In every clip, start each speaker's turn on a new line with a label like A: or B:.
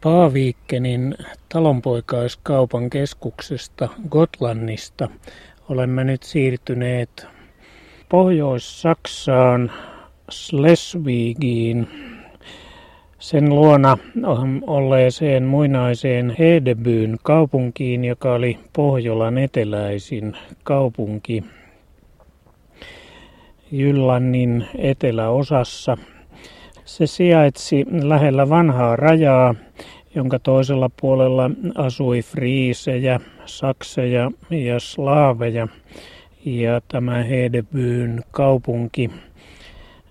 A: Paaviikkenin talonpoikaiskaupan keskuksesta Gotlannista olemme nyt siirtyneet Pohjois-Saksaan Schleswigiin sen luona olleeseen muinaiseen Hedebyn kaupunkiin, joka oli Pohjolan eteläisin kaupunki Jyllannin eteläosassa. Se sijaitsi lähellä vanhaa rajaa, jonka toisella puolella asui friisejä, sakseja ja slaaveja. Ja tämä Hedebyn kaupunki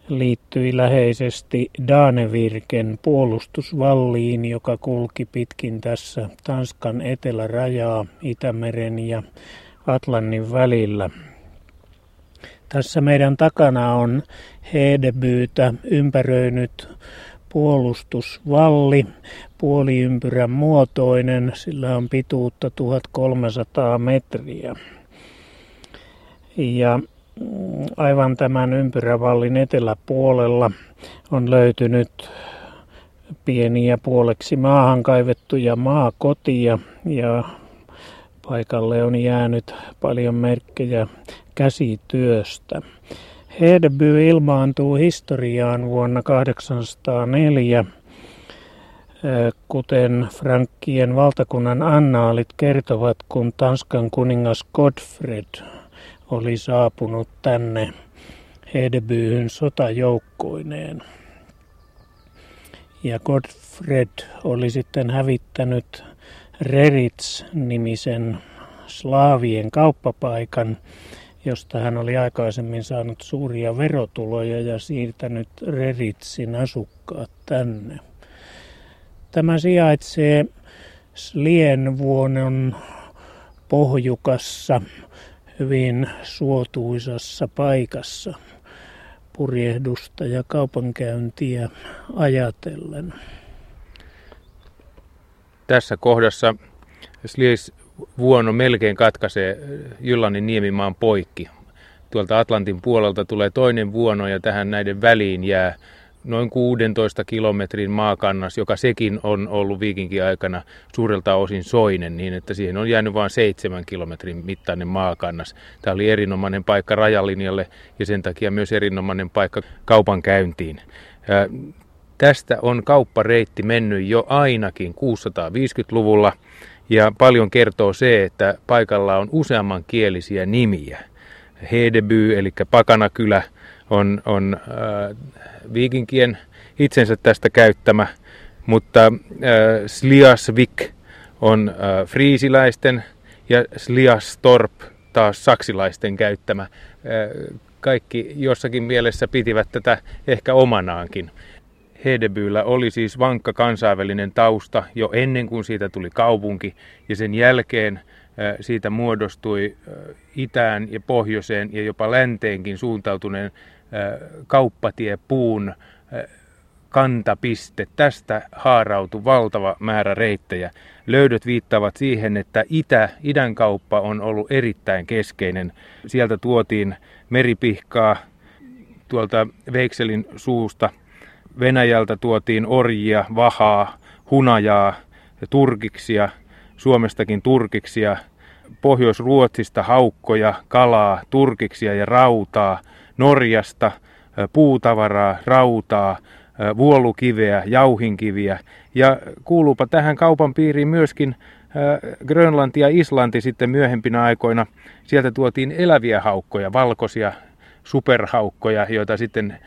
A: liittyi läheisesti Danevirken puolustusvalliin, joka kulki pitkin tässä Tanskan etelärajaa Itämeren ja Atlannin välillä. Tässä meidän takana on Hedebyytä ympäröinyt puolustusvalli, puoliympyrän muotoinen, sillä on pituutta 1300 metriä. Ja aivan tämän ympyrävallin eteläpuolella on löytynyt pieniä puoleksi maahan kaivettuja maakotia ja paikalle on jäänyt paljon merkkejä käsityöstä. Hedeby ilmaantuu historiaan vuonna 804, kuten Frankkien valtakunnan annaalit kertovat, kun Tanskan kuningas Godfred oli saapunut tänne Hedebyyn sotajoukkoineen. Ja Godfred oli sitten hävittänyt Rerits-nimisen slaavien kauppapaikan, josta hän oli aikaisemmin saanut suuria verotuloja ja siirtänyt Reritsin asukkaat tänne. Tämä sijaitsee Slienvuonon pohjukassa hyvin suotuisassa paikassa purjehdusta ja kaupankäyntiä ajatellen.
B: Tässä kohdassa Slies vuono melkein katkaisee Jyllanin niemimaan poikki. Tuolta Atlantin puolelta tulee toinen vuono ja tähän näiden väliin jää noin 16 kilometrin maakannas, joka sekin on ollut viikinkin aikana suurelta osin soinen, niin että siihen on jäänyt vain 7 kilometrin mittainen maakannas. Tämä oli erinomainen paikka rajalinjalle ja sen takia myös erinomainen paikka kaupan käyntiin. Tästä on kauppareitti mennyt jo ainakin 650-luvulla ja paljon kertoo se, että paikalla on useamman kielisiä nimiä. Hedeby eli Pakanakylä on, on äh, viikinkien itsensä tästä käyttämä, mutta äh, Sliasvik on äh, friisiläisten ja Sliastorp taas saksilaisten käyttämä. Äh, kaikki jossakin mielessä pitivät tätä ehkä omanaankin. Hedebyllä oli siis vankka kansainvälinen tausta jo ennen kuin siitä tuli kaupunki ja sen jälkeen äh, siitä muodostui äh, itään ja pohjoiseen ja jopa länteenkin suuntautuneen kauppatie puun kantapiste. Tästä haarautui valtava määrä reittejä. Löydöt viittaavat siihen, että itä, idän kauppa on ollut erittäin keskeinen. Sieltä tuotiin meripihkaa tuolta Veikselin suusta. Venäjältä tuotiin orjia, vahaa, hunajaa, turkiksia, Suomestakin turkiksia, Pohjois-Ruotsista haukkoja, kalaa, turkiksia ja rautaa – Norjasta puutavaraa, rautaa, vuolukiveä, jauhinkiviä ja kuuluupa tähän kaupan piiriin myöskin Grönlanti ja Islanti sitten myöhempinä aikoina. Sieltä tuotiin eläviä haukkoja, valkoisia superhaukkoja, joita sitten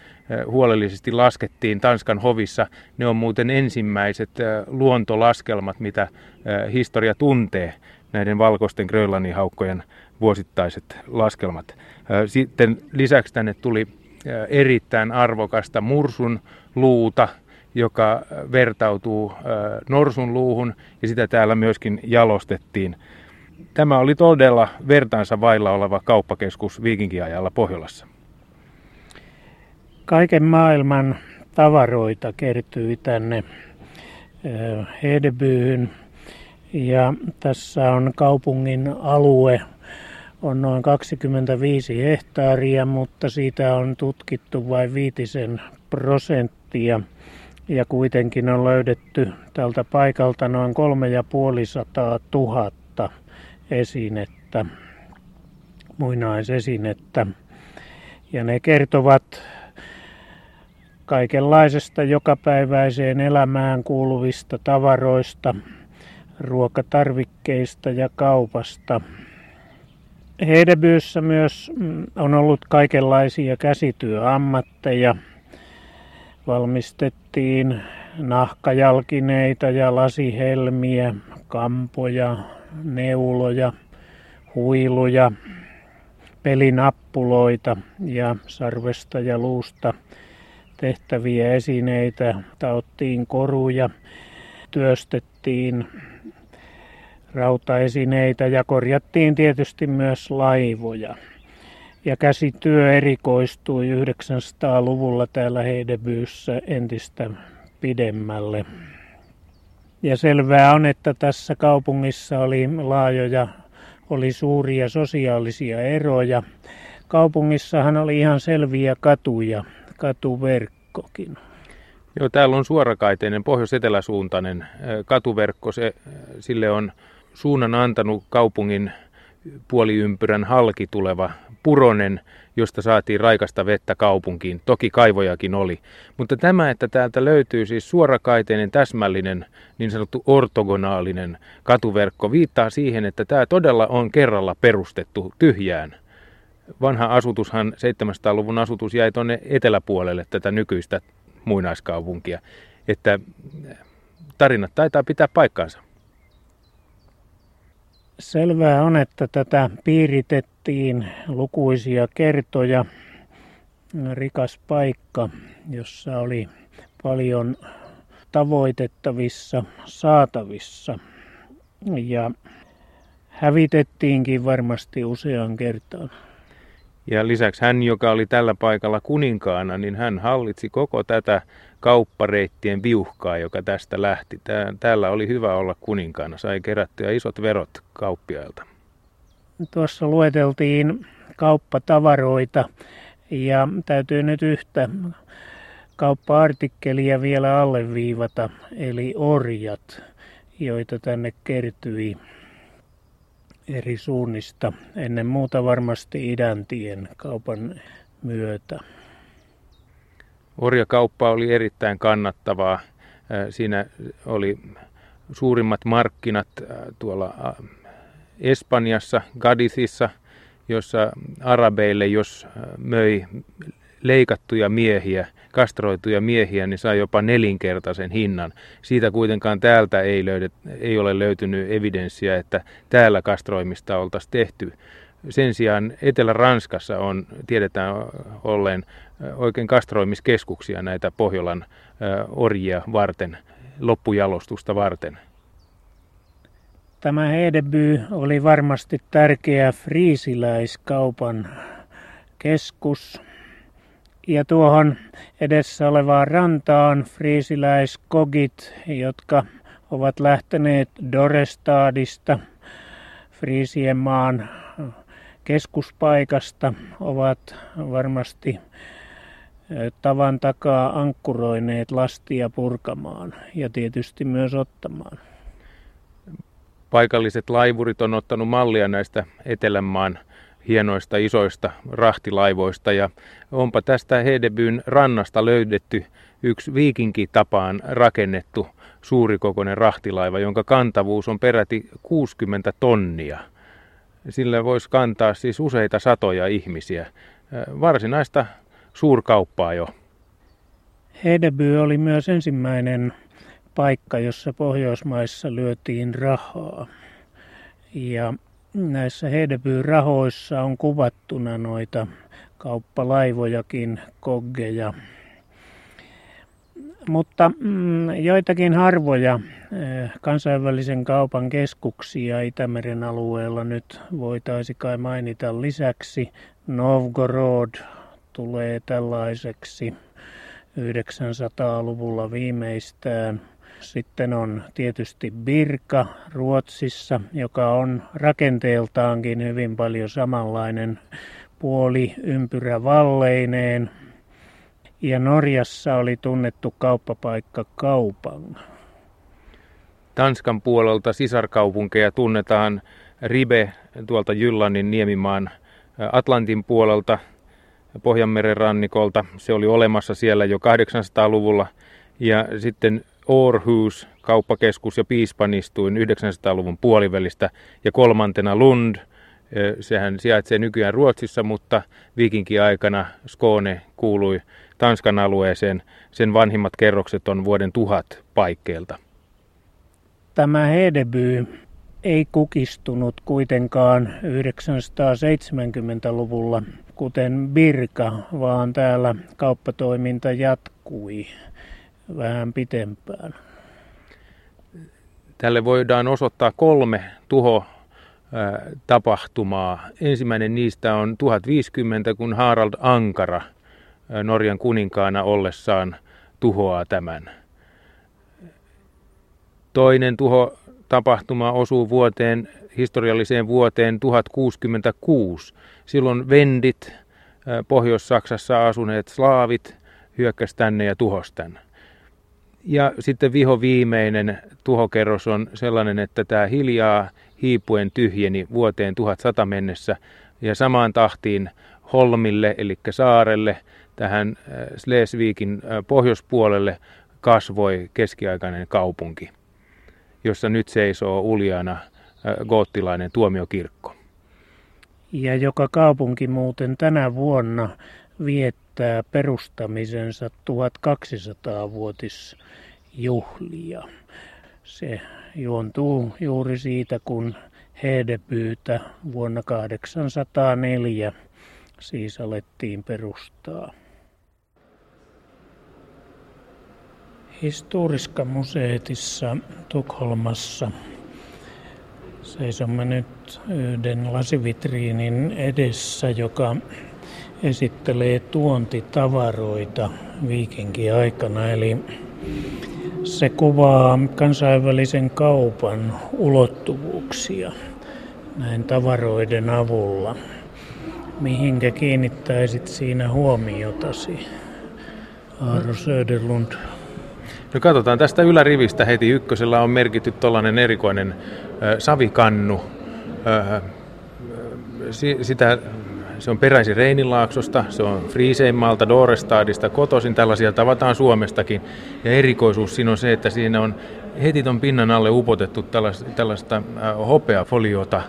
B: huolellisesti laskettiin Tanskan hovissa. Ne on muuten ensimmäiset luontolaskelmat, mitä historia tuntee, näiden valkoisten Grönlannin haukkojen vuosittaiset laskelmat. Sitten lisäksi tänne tuli erittäin arvokasta mursun luuta, joka vertautuu norsun luuhun ja sitä täällä myöskin jalostettiin. Tämä oli todella vertaansa vailla oleva kauppakeskus viikinkiajalla Pohjolassa.
A: Kaiken maailman tavaroita kertyi tänne Hedebyyhyn ja tässä on kaupungin alue on noin 25 hehtaaria, mutta siitä on tutkittu vain viitisen prosenttia. Ja kuitenkin on löydetty tältä paikalta noin kolme ja puolisataa tuhatta esinettä, muinaisesinettä. Ja ne kertovat kaikenlaisesta jokapäiväiseen elämään kuuluvista tavaroista, ruokatarvikkeista ja kaupasta. Hedebyyssä myös mm, on ollut kaikenlaisia käsityöammatteja. Valmistettiin nahkajalkineita ja lasihelmiä, kampoja, neuloja, huiluja, pelinappuloita ja sarvesta ja luusta tehtäviä esineitä. Taottiin koruja, työstettiin rautaesineitä ja korjattiin tietysti myös laivoja. Ja käsityö erikoistui 900-luvulla täällä Heidebyyssä entistä pidemmälle. Ja selvää on, että tässä kaupungissa oli laajoja, oli suuria sosiaalisia eroja. Kaupungissahan oli ihan selviä katuja, katuverkkokin.
B: Joo, täällä on suorakaiteinen pohjois-eteläsuuntainen katuverkko. Se, sille on suunnan antanut kaupungin puoliympyrän halki tuleva puronen, josta saatiin raikasta vettä kaupunkiin. Toki kaivojakin oli. Mutta tämä, että täältä löytyy siis suorakaiteinen, täsmällinen, niin sanottu ortogonaalinen katuverkko, viittaa siihen, että tämä todella on kerralla perustettu tyhjään. Vanha asutushan, 700-luvun asutus jäi tuonne eteläpuolelle tätä nykyistä muinaiskaupunkia. Että tarinat taitaa pitää paikkaansa.
A: Selvää on, että tätä piiritettiin lukuisia kertoja. Rikas paikka, jossa oli paljon tavoitettavissa, saatavissa. Ja hävitettiinkin varmasti usean kertaan.
B: Ja lisäksi hän, joka oli tällä paikalla kuninkaana, niin hän hallitsi koko tätä kauppareittien viuhkaa, joka tästä lähti. Täällä oli hyvä olla kuninkaana, sai kerättyä isot verot kauppiailta.
A: Tuossa lueteltiin kauppatavaroita ja täytyy nyt yhtä kauppa-artikkelia vielä alleviivata, eli orjat, joita tänne kertyi eri suunnista, ennen muuta varmasti idäntien kaupan myötä.
B: Orjakauppa oli erittäin kannattavaa. Siinä oli suurimmat markkinat tuolla Espanjassa, Gadisissa, jossa arabeille, jos möi leikattuja miehiä, kastroituja miehiä, niin sai jopa nelinkertaisen hinnan. Siitä kuitenkaan täältä ei, löydet, ei ole löytynyt evidenssiä, että täällä kastroimista oltaisiin tehty. Sen sijaan Etelä-Ranskassa on, tiedetään olleen oikein kastroimiskeskuksia näitä Pohjolan orjia varten, loppujalostusta varten.
A: Tämä Hedeby oli varmasti tärkeä friisiläiskaupan keskus ja tuohon edessä olevaan rantaan friisiläiskogit, jotka ovat lähteneet Dorestadista, Friisien maan keskuspaikasta, ovat varmasti tavan takaa ankkuroineet lastia purkamaan ja tietysti myös ottamaan.
B: Paikalliset laivurit on ottanut mallia näistä Etelänmaan hienoista isoista rahtilaivoista ja onpa tästä Hedebyn rannasta löydetty yksi viikinkitapaan rakennettu suurikokoinen rahtilaiva, jonka kantavuus on peräti 60 tonnia. Sillä voisi kantaa siis useita satoja ihmisiä. Varsinaista suurkauppaa jo.
A: Hedeby oli myös ensimmäinen paikka, jossa Pohjoismaissa lyötiin rahaa. Ja näissä Hedeby-rahoissa on kuvattuna noita kauppalaivojakin, koggeja. Mutta mm, joitakin harvoja eh, kansainvälisen kaupan keskuksia Itämeren alueella nyt voitaisiin kai mainita lisäksi. Novgorod tulee tällaiseksi 900-luvulla viimeistään. Sitten on tietysti Birka Ruotsissa, joka on rakenteeltaankin hyvin paljon samanlainen puoli ympyrä valleineen. Ja Norjassa oli tunnettu kauppapaikka Kaupang.
B: Tanskan puolelta sisarkaupunkeja tunnetaan Ribe tuolta Jyllannin niemimaan Atlantin puolelta Pohjanmeren rannikolta. Se oli olemassa siellä jo 800-luvulla. Ja sitten Aarhus, kauppakeskus ja piispanistuin 900-luvun puolivälistä. Ja kolmantena Lund, sehän sijaitsee nykyään Ruotsissa, mutta viikinki-aikana Skåne kuului Tanskan alueeseen. Sen vanhimmat kerrokset on vuoden tuhat paikkeilta.
A: Tämä Hedeby ei kukistunut kuitenkaan 970-luvulla, kuten Birka, vaan täällä kauppatoiminta jatkui vähän pitempään.
B: Tälle voidaan osoittaa kolme tuho tapahtumaa. Ensimmäinen niistä on 1050, kun Harald Ankara Norjan kuninkaana ollessaan tuhoaa tämän. Toinen tuho tapahtuma osuu vuoteen, historialliseen vuoteen 1066. Silloin vendit, Pohjois-Saksassa asuneet slaavit, hyökkäsi tänne ja tuhosi tänne. Ja sitten viho viimeinen tuhokerros on sellainen, että tämä hiljaa hiipuen tyhjeni vuoteen 1100 mennessä ja samaan tahtiin Holmille, eli saarelle, tähän Slesvikin pohjoispuolelle kasvoi keskiaikainen kaupunki jossa nyt seisoo uljana goottilainen tuomiokirkko.
A: Ja joka kaupunki muuten tänä vuonna viettää perustamisensa 1200-vuotisjuhlia. Se juontuu juuri siitä, kun Hedebyytä vuonna 804 siis alettiin perustaa. Historiska museetissa Tukholmassa seisomme nyt yhden lasivitriinin edessä, joka esittelee tuontitavaroita viikinki-aikana. Eli se kuvaa kansainvälisen kaupan ulottuvuuksia näin tavaroiden avulla. Mihinkä kiinnittäisit siinä huomiotasi, Aaro Söderlund?
B: No katsotaan tästä ylärivistä heti. Ykkösellä on merkitty tuollainen erikoinen äh, savikannu. Äh, sitä, se on peräisin Reinilaaaksosta, se on Friiseinmaalta, Dorestadista, kotoisin. Tällaisia tavataan Suomestakin. Ja erikoisuus siinä on se, että siinä on heti ton pinnan alle upotettu tällaista, tällaista äh, hopeafoliota.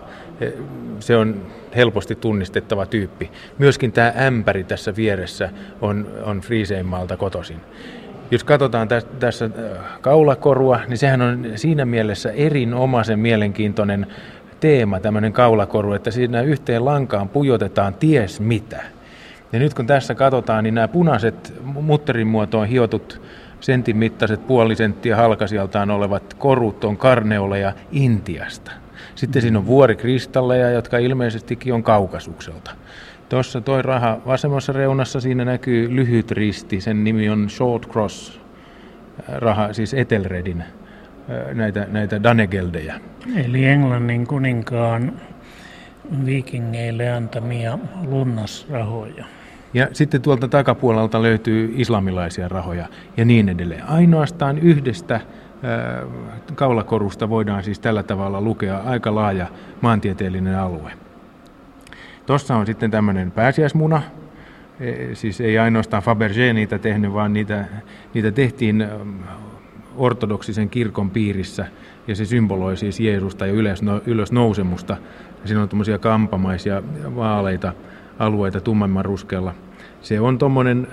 B: Se on helposti tunnistettava tyyppi. Myöskin tämä ämpäri tässä vieressä on, on Friiseinmaalta kotoisin. Jos katsotaan tässä äh, kaulakorua, niin sehän on siinä mielessä erinomaisen mielenkiintoinen teema, tämmöinen kaulakoru, että siinä yhteen lankaan pujotetaan ties mitä. Ja nyt kun tässä katsotaan, niin nämä punaiset mutterin muotoon hiotut sentin mittaiset puoli senttiä halkasijaltaan olevat korut on karneoleja Intiasta. Sitten siinä on vuorikristalleja, jotka ilmeisestikin on kaukasukselta. Tuossa toi raha vasemmassa reunassa siinä näkyy lyhyt risti, sen nimi on Short Cross raha, siis Etelredin näitä, näitä Danegeldejä.
A: Eli Englannin kuninkaan viikingeille antamia lunnasrahoja.
B: Ja sitten tuolta takapuolelta löytyy islamilaisia rahoja ja niin edelleen. Ainoastaan yhdestä kaulakorusta voidaan siis tällä tavalla lukea aika laaja maantieteellinen alue. Tuossa on sitten tämmöinen pääsiäismuna, e, siis ei ainoastaan Fabergé niitä tehnyt, vaan niitä, niitä tehtiin ortodoksisen kirkon piirissä ja se symboloi siis Jeesusta ja ylös, ylösnousemusta. Ja siinä on tuommoisia kampamaisia vaaleita alueita tummemman ruskealla. Se on tuommoinen,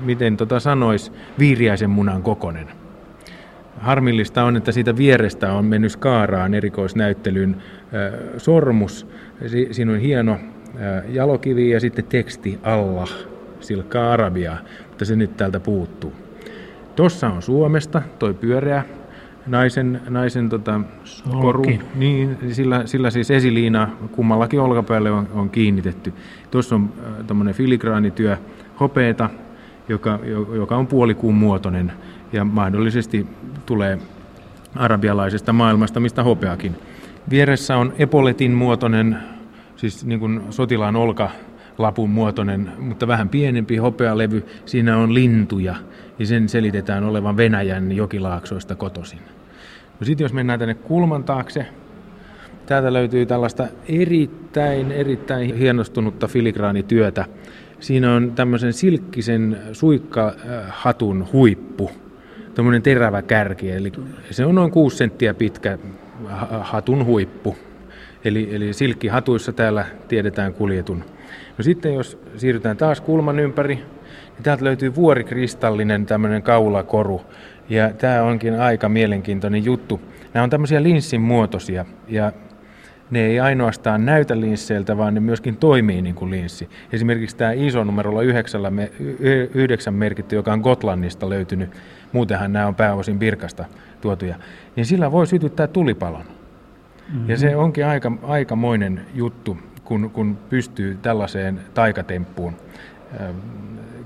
B: miten tota sanois, viiriäisen munan kokonen. Harmillista on, että siitä vierestä on mennyt Skaaraan erikoisnäyttelyn sormus. Siinä on hieno jalokivi ja sitten teksti Allah, silkkaa arabiaa, mutta se nyt täältä puuttuu. Tossa on Suomesta toi pyöreä naisen, naisen tota, koru, niin, sillä, sillä siis esiliina kummallakin olkapäälle on, on kiinnitetty. Tuossa on äh, tämmöinen filigraanityö hopeeta, joka, joka on puolikuun muotoinen ja mahdollisesti tulee arabialaisesta maailmasta, mistä hopeakin. Vieressä on epoletin muotoinen, siis niin kuin sotilaan olka lapun muotoinen, mutta vähän pienempi hopealevy. Siinä on lintuja ja sen selitetään olevan Venäjän jokilaaksoista kotoisin. No sitten jos mennään tänne kulman taakse, täältä löytyy tällaista erittäin, erittäin hienostunutta filigraanityötä. Siinä on tämmöisen silkkisen suikkahatun huippu, tämmöinen terävä kärki, eli se on noin 6 senttiä pitkä hatun huippu. Eli, eli silkkihatuissa täällä tiedetään kuljetun. No sitten jos siirrytään taas kulman ympäri, niin täältä löytyy vuorikristallinen tämmöinen kaulakoru. Ja tämä onkin aika mielenkiintoinen juttu. Nämä on tämmöisiä linssin muotoisia ja ne ei ainoastaan näytä linsseiltä, vaan ne myöskin toimii niin kuin linssi. Esimerkiksi tämä iso numerolla 9 merkitty, joka on Gotlannista löytynyt, muutenhan nämä on pääosin Birkasta tuotuja, niin sillä voi sytyttää tulipalon. Mm-hmm. Ja se onkin aika, aikamoinen juttu, kun, kun pystyy tällaiseen taikatemppuun.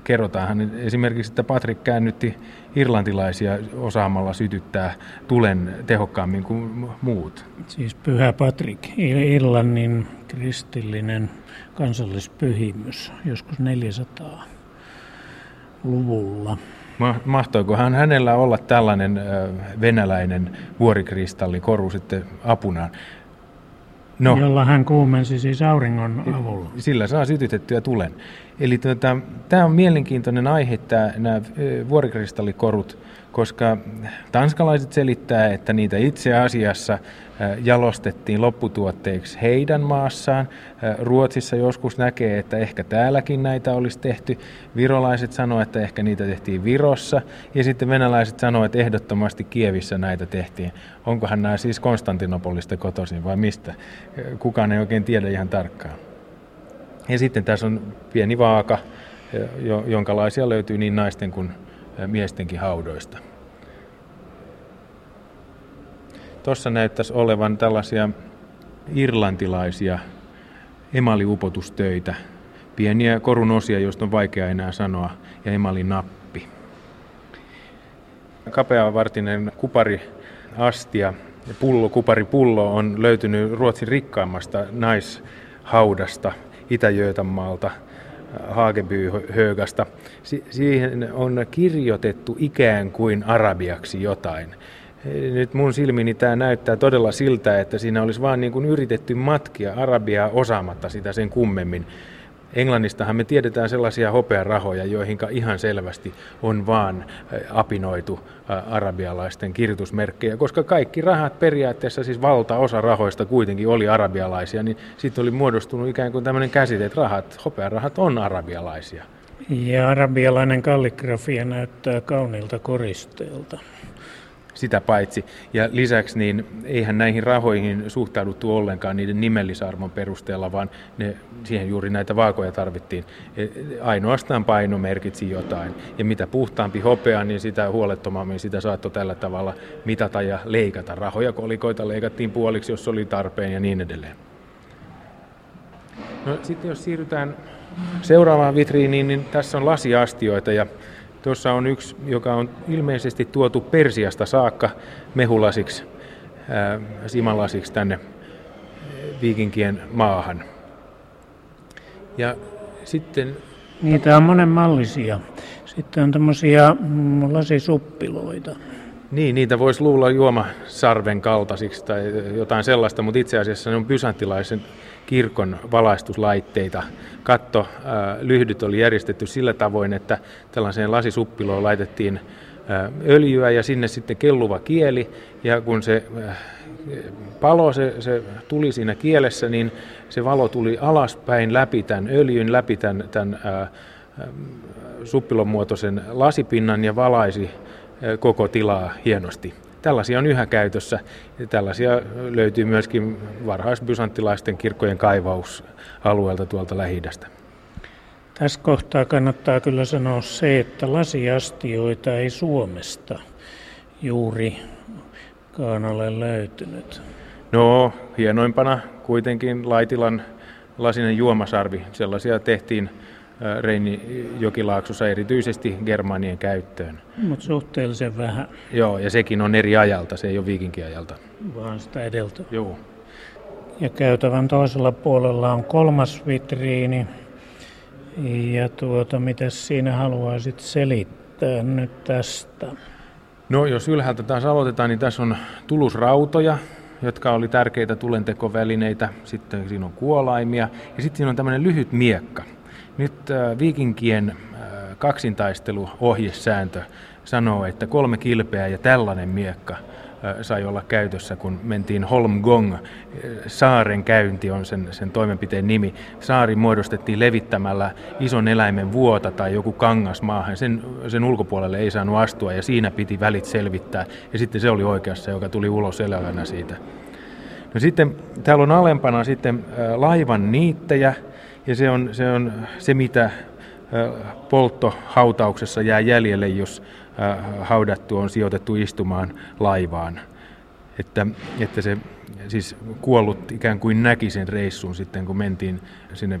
B: Kerrotaanhan esimerkiksi, että Patrick käännytti irlantilaisia osaamalla sytyttää tulen tehokkaammin kuin muut.
A: Siis Pyhä Patrick, Irlannin kristillinen kansallispyhimys, joskus 400-luvulla.
B: Mahtoikohan hänellä olla tällainen venäläinen vuorikristallikoru sitten apunaan?
A: No, jolla hän kuumensi siis auringon avulla.
B: Sillä saa sytytettyä tulen. Eli tuota, tämä on mielenkiintoinen aihe, tämä, nämä vuorikristallikorut, koska tanskalaiset selittää, että niitä itse asiassa jalostettiin lopputuotteiksi heidän maassaan. Ruotsissa joskus näkee, että ehkä täälläkin näitä olisi tehty. Virolaiset sanoo, että ehkä niitä tehtiin Virossa. Ja sitten venäläiset sanoo, että ehdottomasti Kievissä näitä tehtiin. Onkohan nämä siis Konstantinopolista kotoisin vai mistä? Kukaan ei oikein tiedä ihan tarkkaan. Ja sitten tässä on pieni vaaka, jonkalaisia löytyy niin naisten kuin miestenkin haudoista. Tuossa näyttäisi olevan tällaisia irlantilaisia emaliupotustöitä, pieniä korun osia, joista on vaikea enää sanoa, ja emalinappi. Kapeavartinen kupari astia ja pullo, kuparipullo on löytynyt Ruotsin rikkaimmasta naishaudasta Itä-Götanmaalta, Hagebyhögasta. Si- siihen on kirjoitettu ikään kuin arabiaksi jotain nyt mun silmini tämä näyttää todella siltä, että siinä olisi vaan niin kuin yritetty matkia arabiaa osaamatta sitä sen kummemmin. Englannistahan me tiedetään sellaisia hopearahoja, joihin ihan selvästi on vaan apinoitu arabialaisten kirjoitusmerkkejä, koska kaikki rahat periaatteessa, siis valtaosa rahoista kuitenkin oli arabialaisia, niin sitten oli muodostunut ikään kuin tämmöinen käsite, että rahat, hopearahat on arabialaisia.
A: Ja arabialainen kalligrafia näyttää kauniilta koristeelta
B: sitä paitsi. Ja lisäksi niin eihän näihin rahoihin suhtauduttu ollenkaan niiden nimellisarvon perusteella, vaan ne, siihen juuri näitä vaakoja tarvittiin. E, ainoastaan paino merkitsi jotain. Ja mitä puhtaampi hopea, niin sitä huolettomammin sitä saattoi tällä tavalla mitata ja leikata. Rahoja kolikoita leikattiin puoliksi, jos oli tarpeen ja niin edelleen. No, sitten jos siirrytään seuraavaan vitriiniin, niin tässä on lasiastioita ja Tuossa on yksi, joka on ilmeisesti tuotu Persiasta saakka mehulasiksi, ää, simalasiksi tänne viikinkien maahan. Ja sitten...
A: Niitä on monenmallisia. Sitten on tämmöisiä mm, lasisuppiloita.
B: Niin, niitä voisi luulla juomasarven kaltaisiksi tai jotain sellaista, mutta itse asiassa ne on bysanttilaisen kirkon valaistuslaitteita. Katto, äh, lyhdyt oli järjestetty sillä tavoin, että tällaiseen lasisuppiloon laitettiin äh, öljyä ja sinne sitten kelluva kieli. Ja kun se äh, palo, se, se tuli siinä kielessä, niin se valo tuli alaspäin läpi tämän öljyn, läpi tämän, tämän ää, suppilon muotoisen lasipinnan ja valaisi koko tilaa hienosti. Tällaisia on yhä käytössä. Tällaisia löytyy myöskin varhaisbysanttilaisten kirkkojen kaivausalueelta tuolta lähi
A: Tässä kohtaa kannattaa kyllä sanoa se, että lasiastioita ei Suomesta juurikaan ole löytynyt.
B: No, hienoimpana kuitenkin Laitilan lasinen juomasarvi. Sellaisia tehtiin Reini jokilaaksossa erityisesti Germanien käyttöön.
A: Mutta suhteellisen vähän.
B: Joo, ja sekin on eri ajalta, se ei ole viikinkiajalta.
A: Vaan sitä edeltä.
B: Joo.
A: Ja käytävän toisella puolella on kolmas vitriini. Ja tuota, mitä siinä haluaisit selittää nyt tästä?
B: No jos ylhäältä taas aloitetaan, niin tässä on tulusrautoja, jotka oli tärkeitä tulentekovälineitä. Sitten siinä on kuolaimia ja sitten siinä on tämmöinen lyhyt miekka. Nyt äh, viikinkien äh, kaksintaisteluohjesääntö sanoo, että kolme kilpeä ja tällainen miekka – sai olla käytössä, kun mentiin Holmgong. Saaren käynti on sen, sen toimenpiteen nimi. Saari muodostettiin levittämällä ison eläimen vuota tai joku kangas maahan. Sen, sen ulkopuolelle ei saanut astua ja siinä piti välit selvittää. Ja sitten se oli oikeassa, joka tuli ulos elävänä siitä. No sitten täällä on alempana sitten laivan niittejä ja se on se, on se mitä polttohautauksessa jää jäljelle, jos haudattu on sijoitettu istumaan laivaan. Että, että se siis kuollut ikään kuin näki sen reissun sitten, kun mentiin sinne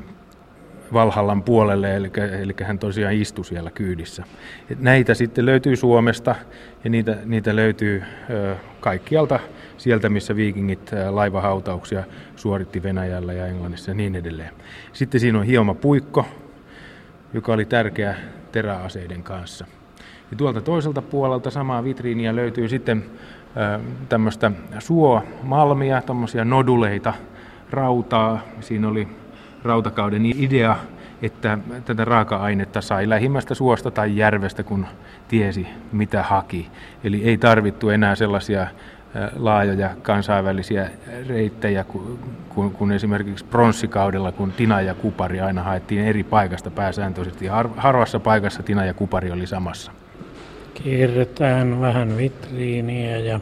B: Valhallan puolelle, eli, eli hän tosiaan istui siellä kyydissä. Et näitä sitten löytyy Suomesta ja niitä, niitä löytyy ö, kaikkialta sieltä, missä viikingit laivahautauksia suoritti Venäjällä ja Englannissa ja niin edelleen. Sitten siinä on hioma puikko, joka oli tärkeä teräaseiden kanssa. Ja tuolta toiselta puolelta samaa vitriiniä löytyy sitten tämmöistä suomalmia, tämmöisiä noduleita, rautaa. Siinä oli rautakauden idea, että tätä raaka-ainetta sai lähimmästä suosta tai järvestä, kun tiesi mitä haki. Eli ei tarvittu enää sellaisia laajoja kansainvälisiä reittejä kuin, kun esimerkiksi pronssikaudella, kun Tina ja Kupari aina haettiin eri paikasta pääsääntöisesti. Harvassa paikassa Tina ja Kupari oli samassa.
A: Kierretään vähän vitriiniä ja...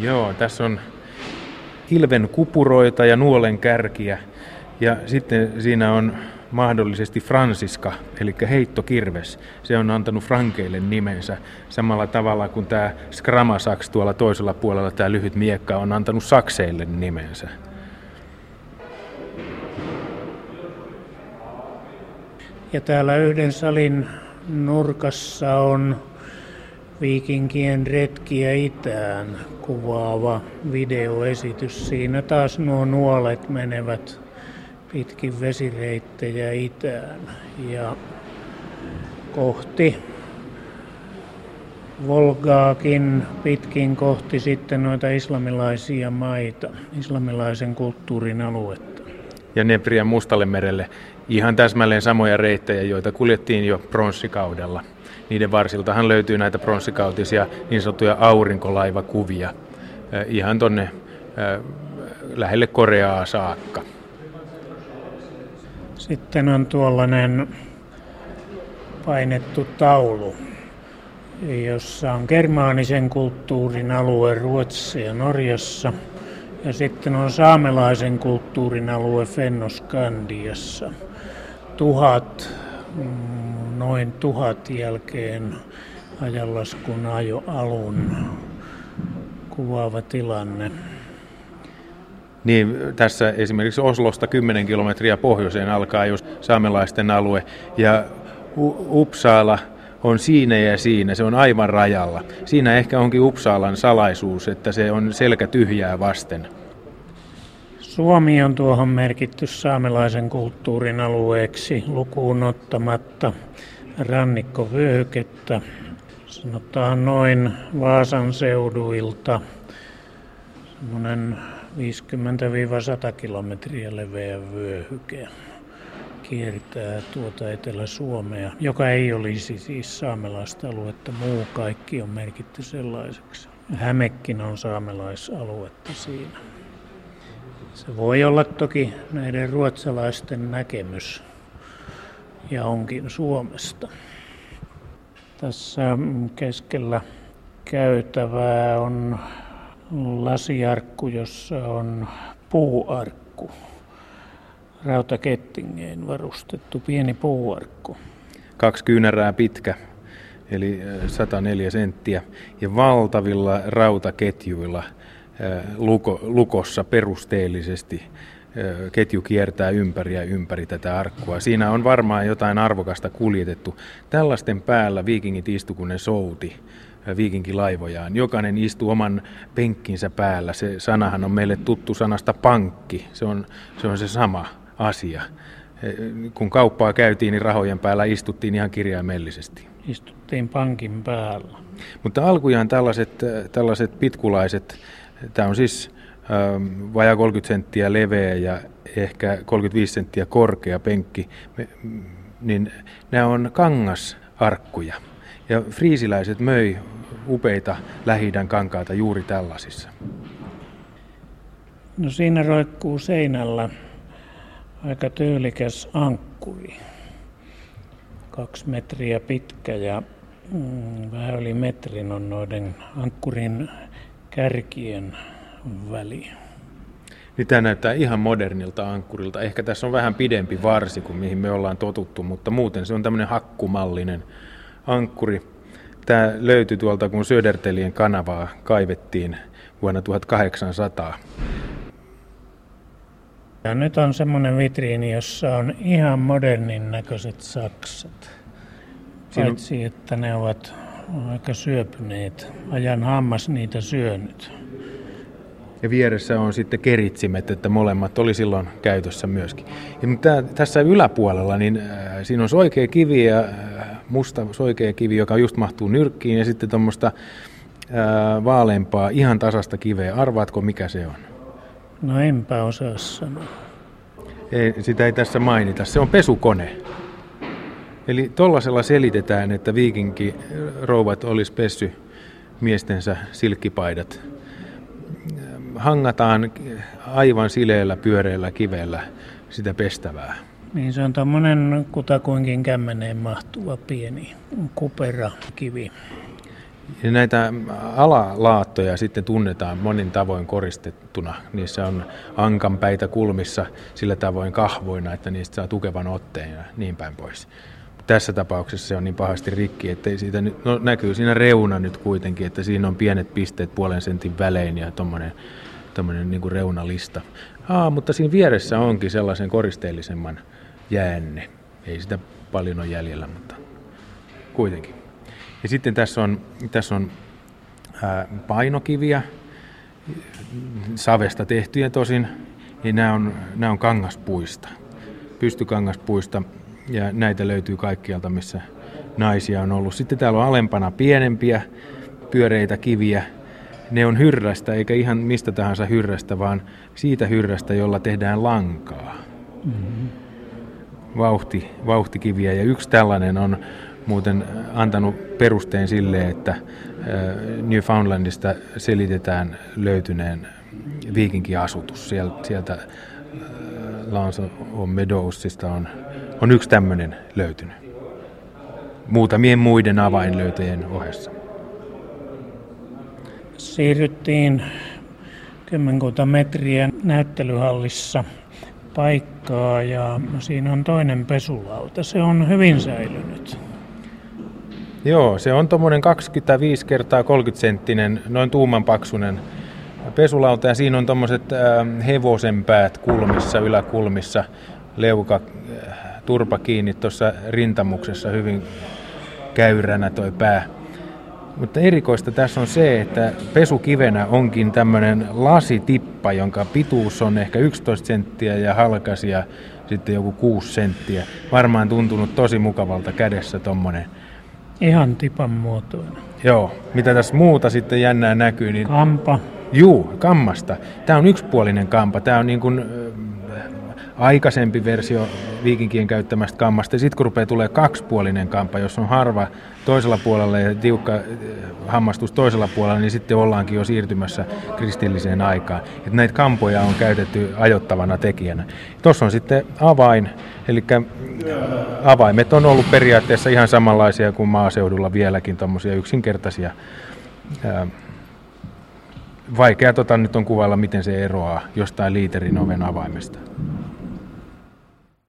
B: Joo, tässä on kilven kupuroita ja nuolen kärkiä. Ja sitten siinä on mahdollisesti Fransiska, eli heittokirves. Se on antanut Frankeille nimensä samalla tavalla kuin tämä Skramasax tuolla toisella puolella, tämä lyhyt miekka, on antanut sakseille nimensä.
A: Ja täällä yhden salin nurkassa on viikinkien retkiä itään kuvaava videoesitys. Siinä taas nuo nuolet menevät pitkin vesireittejä itään ja kohti Volgaakin pitkin kohti sitten noita islamilaisia maita, islamilaisen kulttuurin aluetta.
B: Ja Nebrian Mustalle merelle ihan täsmälleen samoja reittejä, joita kuljettiin jo pronssikaudella. Niiden varsiltahan löytyy näitä pronssikautisia niin sanottuja aurinkolaivakuvia ihan tonne lähelle Koreaa saakka.
A: Sitten on tuollainen painettu taulu, jossa on germaanisen kulttuurin alue Ruotsissa ja Norjassa. Ja sitten on saamelaisen kulttuurin alue Fennoskandiassa. Tuhat, noin tuhat jälkeen ajanlaskun ajo alun kuvaava tilanne.
B: Niin tässä esimerkiksi Oslosta 10 kilometriä pohjoiseen alkaa just saamelaisten alue ja Uppsala on siinä ja siinä, se on aivan rajalla. Siinä ehkä onkin Uppsalan salaisuus, että se on selkä tyhjää vasten.
A: Suomi on tuohon merkitty saamelaisen kulttuurin alueeksi lukuun ottamatta rannikkovyöhykettä. Sanotaan noin Vaasan seuduilta semmoinen 50-100 kilometriä leveä vyöhyke kiertää tuota Etelä-Suomea, joka ei olisi siis saamelaista aluetta. Muu kaikki on merkitty sellaiseksi. Hämekin on saamelaisaluetta siinä. Se voi olla toki näiden ruotsalaisten näkemys ja onkin Suomesta. Tässä keskellä käytävää on lasiarkku, jossa on puuarkku, rautakettingeen varustettu pieni puuarkku.
B: Kaksi kyynärää pitkä, eli 104 senttiä, ja valtavilla rautaketjuilla luko, lukossa perusteellisesti ketju kiertää ympäri ja ympäri tätä arkkua. Siinä on varmaan jotain arvokasta kuljetettu. Tällaisten päällä viikingit istu, kun ne souti viikinkilaivojaan. Jokainen istuu oman penkkinsä päällä. Se sanahan on meille tuttu sanasta pankki. Se on se, on se sama asia. kun kauppaa käytiin, niin rahojen päällä istuttiin ihan kirjaimellisesti.
A: Istuttiin pankin päällä.
B: Mutta alkujaan tällaiset, tällaiset pitkulaiset, tämä on siis ähm, vajaa 30 senttiä leveä ja ehkä 35 senttiä korkea penkki, niin nämä on kangasarkkuja. Ja friisiläiset möi upeita lähi kankaita juuri tällaisissa.
A: No siinä roikkuu seinällä aika tyylikäs ankkuri. Kaksi metriä pitkä ja mm, vähän yli metrin on noiden ankkurin kärkien väli.
B: Niin tämä näyttää ihan modernilta ankkurilta. Ehkä tässä on vähän pidempi varsi kuin mihin me ollaan totuttu, mutta muuten se on tämmöinen hakkumallinen ankkuri. Tämä löytyi tuolta, kun Södertelien kanavaa kaivettiin vuonna 1800.
A: Ja nyt on semmoinen vitriini, jossa on ihan modernin näköiset saksat. Paitsi, että ne ovat aika syöpyneet. Ajan hammas niitä syönyt.
B: Ja vieressä on sitten keritsimet, että molemmat oli silloin käytössä myöskin. Ja tässä yläpuolella, niin äh, siinä on soikea kivi ja äh, musta soikea kivi, joka just mahtuu nyrkkiin, ja sitten tuommoista vaaleampaa, ihan tasasta kiveä. Arvaatko, mikä se on?
A: No enpä osaa sanoa.
B: Ei, sitä ei tässä mainita. Se on pesukone. Eli tuollaisella selitetään, että viikinki rouvat olisi pessy miestensä silkkipaidat. Hangataan aivan sileellä pyöreällä kivellä sitä pestävää.
A: Niin se on tuommoinen kutakuinkin kämmeneen mahtuva pieni kupera kivi.
B: Ja näitä alalaattoja sitten tunnetaan monin tavoin koristettuna. Niissä on ankanpäitä kulmissa sillä tavoin kahvoina, että niistä saa tukevan otteen ja niin päin pois. Tässä tapauksessa se on niin pahasti rikki, että siitä nyt, no, näkyy siinä reuna nyt kuitenkin, että siinä on pienet pisteet puolen sentin välein ja tuommoinen tommonen niin reunalista. Aa, mutta siinä vieressä onkin sellaisen koristeellisemman jäänne. Ei sitä paljon ole jäljellä, mutta kuitenkin. Ja sitten tässä on, tässä on painokiviä, savesta tehtyjä tosin, ja nämä on, nämä on kangaspuista, pystykangaspuista, ja näitä löytyy kaikkialta, missä naisia on ollut. Sitten täällä on alempana pienempiä pyöreitä kiviä, ne on hyrrästä, eikä ihan mistä tahansa hyrrästä, vaan siitä hyrrästä, jolla tehdään lankaa. Mm-hmm. Vauhti, vauhtikiviä, ja yksi tällainen on muuten antanut perusteen sille, että äh, Newfoundlandista selitetään löytyneen viikinkiasutus. Sieltä äh, Lance of Meadowsista on, on yksi tämmöinen löytynyt. Muutamien muiden avainlöytöjen ohessa.
A: Siirryttiin kymmenkunta metriä näyttelyhallissa paikkaa ja siinä on toinen pesulauta. Se on hyvin säilynyt.
B: Joo, se on tuommoinen 25 kertaa 30 senttinen, noin tuuman paksunen pesulauta ja siinä on tuommoiset äh, hevosenpäät kulmissa, yläkulmissa, leuka, äh, turpa kiinni tuossa rintamuksessa hyvin käyränä toi pää. Mutta erikoista tässä on se, että pesukivenä onkin tämmöinen lasitippa, jonka pituus on ehkä 11 senttiä ja halkasia sitten joku 6 senttiä. Varmaan tuntunut tosi mukavalta kädessä tuommoinen
A: Ihan tipan muotoinen.
B: Joo. Mitä tässä muuta sitten jännää näkyy? Niin...
A: Kampa.
B: Juu, kammasta. Tämä on yksipuolinen kampa. Tämä on niin kuin, aikaisempi versio viikinkien käyttämästä kammasta. Sitten kun rupeaa tulee kaksipuolinen kampa, jos on harva toisella puolella ja tiukka äh, hammastus toisella puolella, niin sitten ollaankin jo siirtymässä kristilliseen aikaan. Et näitä kampoja on käytetty ajottavana tekijänä. Tuossa on sitten avain, eli äh, avaimet on ollut periaatteessa ihan samanlaisia kuin maaseudulla vieläkin, tuommoisia yksinkertaisia. Vaikea tota nyt on kuvailla, miten se eroaa jostain liiterin oven avaimesta.